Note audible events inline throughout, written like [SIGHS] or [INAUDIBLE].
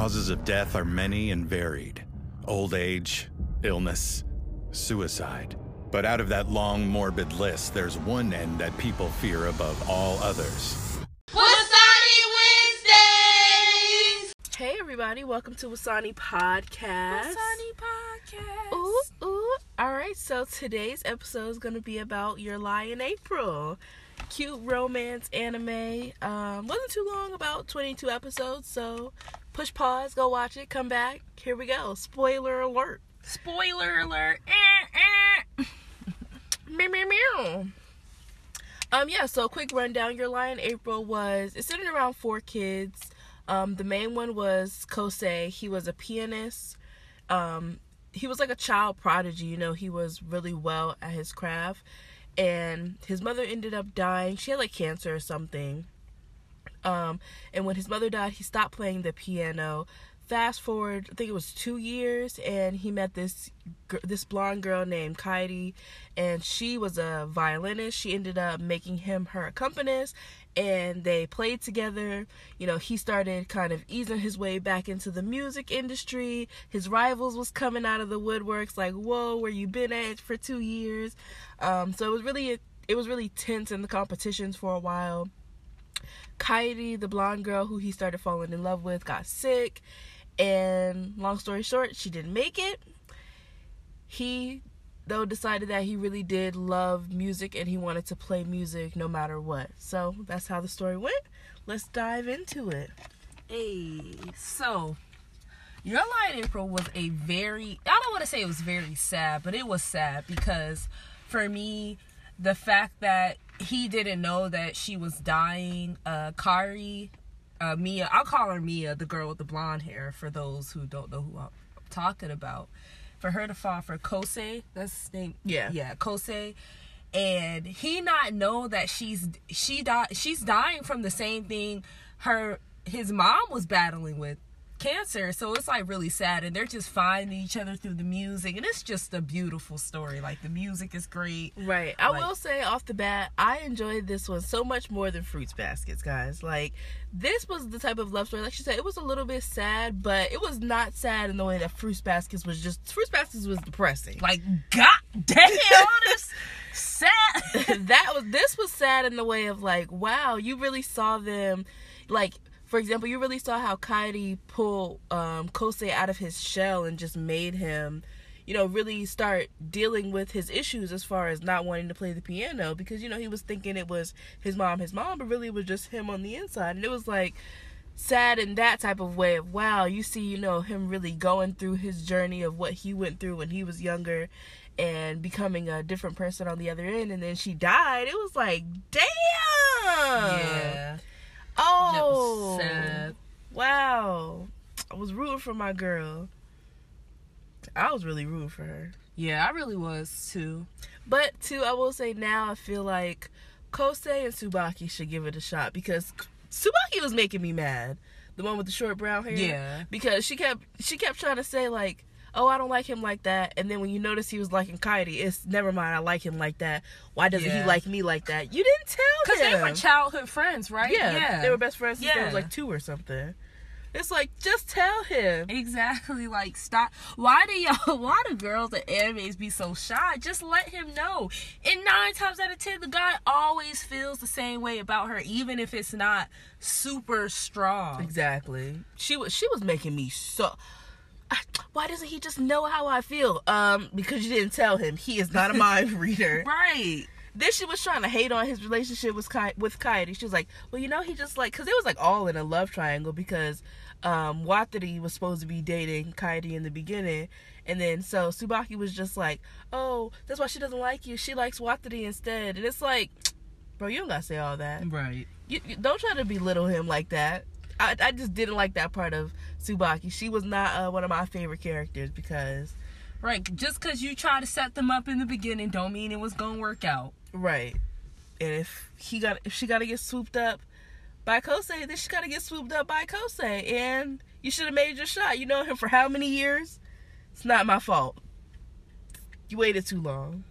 causes of death are many and varied old age, illness, suicide. But out of that long, morbid list, there's one end that people fear above all others. Wasani Wednesdays! Hey everybody, welcome to Wasani Podcast. Wasani Podcast. Ooh, ooh. All right, so today's episode is going to be about Your Lie in April. Cute romance anime. Um, wasn't too long, about 22 episodes, so push pause, go watch it, come back. Here we go. Spoiler alert. Spoiler alert. Eh, eh. [LAUGHS] Meow, meow, meow. Um, yeah, so quick rundown. Your Lie in April was, it's centered around four kids. Um, the main one was Kosei. He was a pianist. Um, he was like a child prodigy, you know, he was really well at his craft. And his mother ended up dying. She had like cancer or something. Um, and when his mother died, he stopped playing the piano. Fast forward, I think it was two years, and he met this this blonde girl named Kaidi, and she was a violinist. She ended up making him her accompanist, and they played together. You know, he started kind of easing his way back into the music industry. His rivals was coming out of the woodworks, like, "Whoa, where you been at for two years?" Um, so it was really it was really tense in the competitions for a while. Kaidi, the blonde girl who he started falling in love with, got sick. And long story short, she didn't make it. He, though, decided that he really did love music and he wanted to play music no matter what. So that's how the story went. Let's dive into it. Hey, so Your in April was a very, I don't want to say it was very sad, but it was sad because for me, the fact that he didn't know that she was dying, uh, Kari, uh, Mia, I'll call her Mia, the girl with the blonde hair, for those who don't know who I'm talking about. For her to fall for Kosei, that's his name. Yeah. Yeah, Kosei. And he not know that she's she died she's dying from the same thing her his mom was battling with cancer so it's like really sad and they're just finding each other through the music and it's just a beautiful story like the music is great Right. I Like- will say off the bat, I enjoyed this one so much more than Fruits Baskets, guys. Like, this was the type of love story. Like she said, it was a little bit sad, but it was not sad in the way that Fruits Baskets was just. Fruits Baskets was depressing. like god damn this [LAUGHS] sad [LAUGHS] that was this was sad in the way of like wow you really saw them like for example you really saw how Kaidi pulled um Kosei out of his shell and just made him you know really start dealing with his issues as far as not wanting to play the piano because you know he was thinking it was his mom his mom but really it was just him on the inside. And it was like sad in that type of way of wow you see you know him really going through his journey of what he went through when he was younger and becoming a different person on the other end. And then she died. It was like damn. Yeah oh. That wow. I was rooting for my girl. I was really rooting for her. Yeah i really was too. But too i will say now i feel like kosei and tsubaki should give it a shot because tsubaki was making me mad. The one with the short brown hair? Yeah. because she kept she kept trying to say like oh i don't like him like that and then when you notice he was liking Kaidi, it's never mind i like him like that why doesn't he like me like that you didn't tell because they were childhood friends right yeah, they were best friends since they Yeah. was like two or something it's like just tell him Exactly. Like, stop. Why do y'all, [LAUGHS] why do girls at animes be so shy? Just let him know. And nine times out of ten, the guy always feels the same way about her, even if it's not super strong. Exactly. She was she was making me so. [SIGHS] Why doesn't he just know how I feel? Um, because you didn't tell him. He is not a [LAUGHS] mind reader. Right. Then she was trying to hate on his relationship with Kai with Kaidi. She was like, "Well, you know, he just like because it was like all in a love triangle because um Watari was supposed to be dating Kaidi in the beginning, and then so Tsubaki was just like, "Oh, that's why she doesn't like you. She likes Watari instead." And it's like, [TSK] bro, you don't gotta say all that. Right. You, you don't try to belittle him like that. I, I just didn't like that part of Tsubaki. She was not uh, one of my favorite characters because Right. Just because you try to set them up in the beginning, don't mean it was gonna work out. right. And if he got if she got to get swooped up by Kosei, then she got to get swooped up by Kosei. And you should have made your shot. You know him [LAUGHS] for how many years? It's not my fault. You waited too long,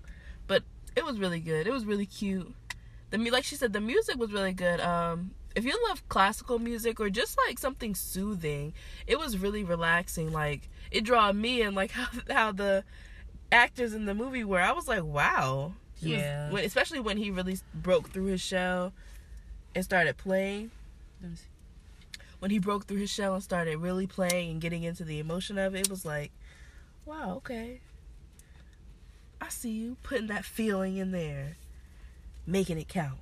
but it was really good. It was really cute. The like she said, the music was really good. Um, if you love classical music or just like something soothing, it was really relaxing. Like it drew me in, like [LAUGHS] how how the actors in the movie were. I was like, wow. He was- Yeah. when, especially when he really broke through his shell and started playing. When he broke through his shell and started really playing and getting into the emotion of it, it was like, wow, okay. I see you putting that feeling in there, making it count.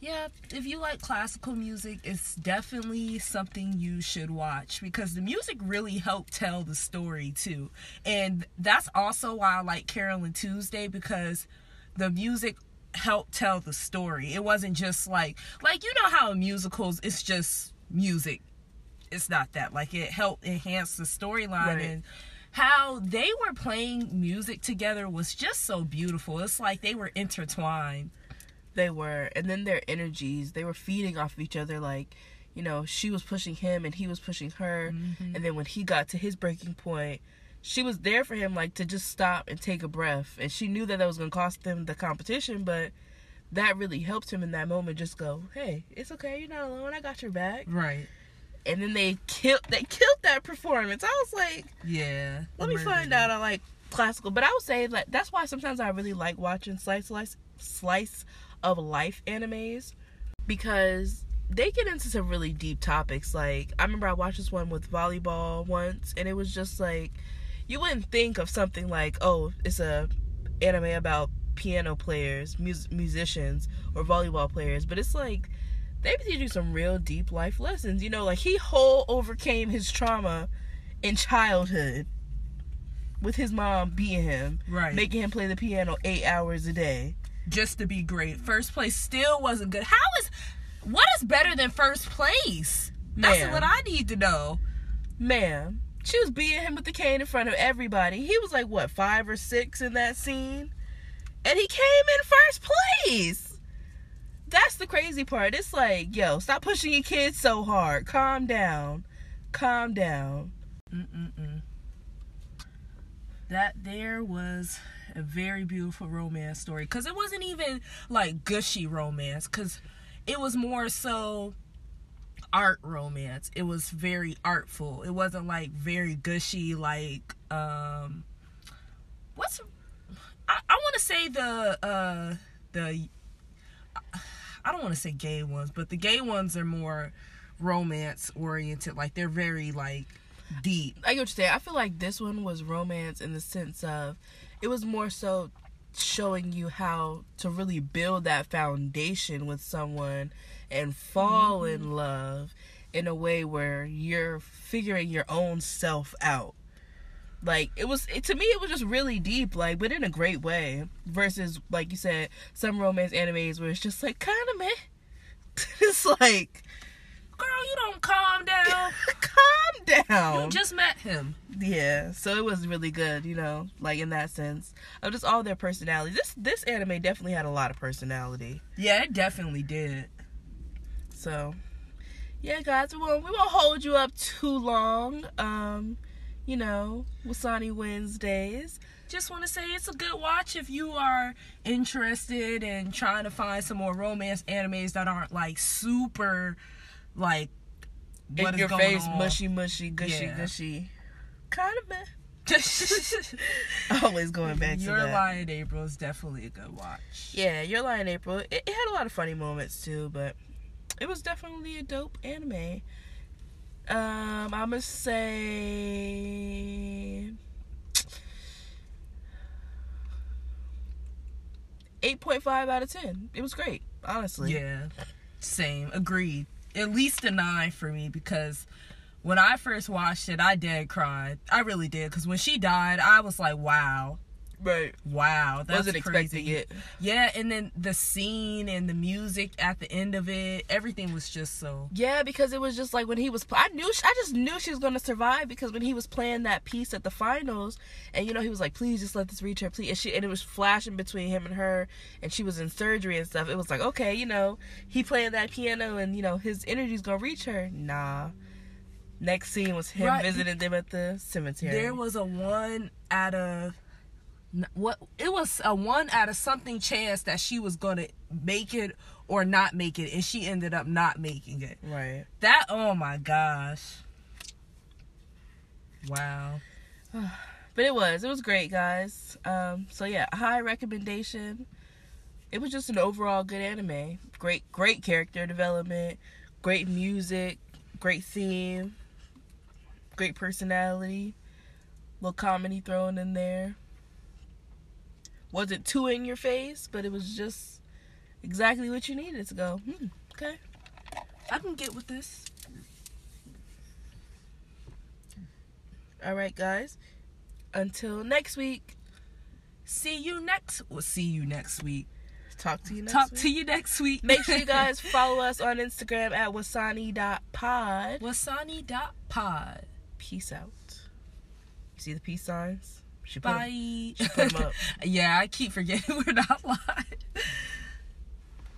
Yeah, if you like classical music, it's definitely something you should watch because the music really helped tell the story too. And that's also why I like Carole & Tuesday because the music helped tell the story. It wasn't just like like you know how in musicals it's just music. It's not that. Like it helped enhance the storyline Right. and how they were playing music together was just so beautiful. It's like they were intertwined. They were, and then their energies, they were feeding off of each other. Like, you know, she was pushing him and he was pushing her. Mm-hmm. And then when he got to his breaking point, she was there for him, like, to just stop and take a breath. And she knew that that was going to cost them the competition, but that really helped him in that moment. Just go, hey, it's okay, you're not alone. I got your back. Right. And then they killed, they killed that performance. I was like, Yeah. let me find out I like classical. But I would say like that's why sometimes I really like watching slice slice slice of life animes because they get into some really deep topics. Like I remember I watched this one with volleyball once, and it was just like you wouldn't think of something like oh it's a anime about piano players, mus- musicians, or volleyball players, but it's like they teach you some real deep life lessons. You know, like he whole overcame his trauma in childhood with his mom beating him, Right. making him play the piano eight hours a day. Just to be great. First place still wasn't good. How is what is better than first place? That's what I need to know. Man, she was beating him with the cane in front of everybody. He was like what five or six in that scene, and he came in first place. That's the crazy part. It's like, yo, stop pushing your kids so hard. Calm down, calm down. Mm-mm-mm. That there was a very beautiful romance story because it wasn't even like gushy romance because it was more so art romance. It was very artful. It wasn't like very gushy like um what's I, I want to say the uh the I don't want to say gay ones, but the gay ones are more romance oriented. Like they're very like deep. I get what you're saying. I feel like this one was romance in the sense of it was more so showing you how to really build that foundation with someone and fall in mm-hmm. love in a way where you're figuring your own self out. Like it was it, to me it was just really deep like but in a great way versus like you said some romance animes where it's just like kind of meh. [LAUGHS] it's like [LAUGHS] calm down. You just met him. Yeah, so it was really good, you know, like in that sense of just all their personalities. This this anime definitely had a lot of personality. Yeah, it definitely did. So, yeah, guys, we won't we won't hold you up too long. Um, you know, Wasani Wednesdays. Just want to say it's a good watch if you are interested in trying to find some more romance animes that aren't like super, like what in your face, on. mushy, mushy, gushy, Yeah. gushy. Kind of meh. Always going back to Your. Lie in April is definitely a good watch. Yeah, Your Lie in April. It, it had a lot of funny moments too, but it was definitely a dope anime. Um, I'm gonna say eight point five out of ten. It was great, honestly. Yeah, same. Agreed. At least a nine for me because when I first watched it, I did cry. I really did because when she died, I was like, wow. Right. Wow, that's Wasn't crazy. expecting it. Yeah, and then the scene and the music at the end of it, everything was just so. Yeah, because it was just like when he was. I knew. I just knew she was gonna survive because when he was playing that piece at the finals, and you know he was like, "Please just let this reach her, please." And she and it was flashing between him and her, and she was in surgery and stuff. It was like, okay, you know, he playing that piano, and you know his energy's gonna reach her. Nah. Next scene was him Right. visiting them at the cemetery. There was a one out of what it was a one out of something chance that she was gonna make it or not make it and she ended up not making it. Right. That oh my gosh. Wow. [SIGHS] But it was. It was great, guys. Um, so yeah, high recommendation. It was just an overall good anime. Great great character development, great music, great theme, great personality, little comedy thrown in there. Wasn't too in your face, but it was just exactly what you needed to go. Hmm, okay. I can get with this. All right, guys. Until next week. See you next we'll see you next week. Talk to you next Talk week. to you next week. Make sure you [LAUGHS] guys follow us on Instagram at wasani.pod. wasani.pod. Peace out. You see the peace signs? She put Bye. she put 'em up. [LAUGHS] yeah, I keep forgetting [LAUGHS] we're not live.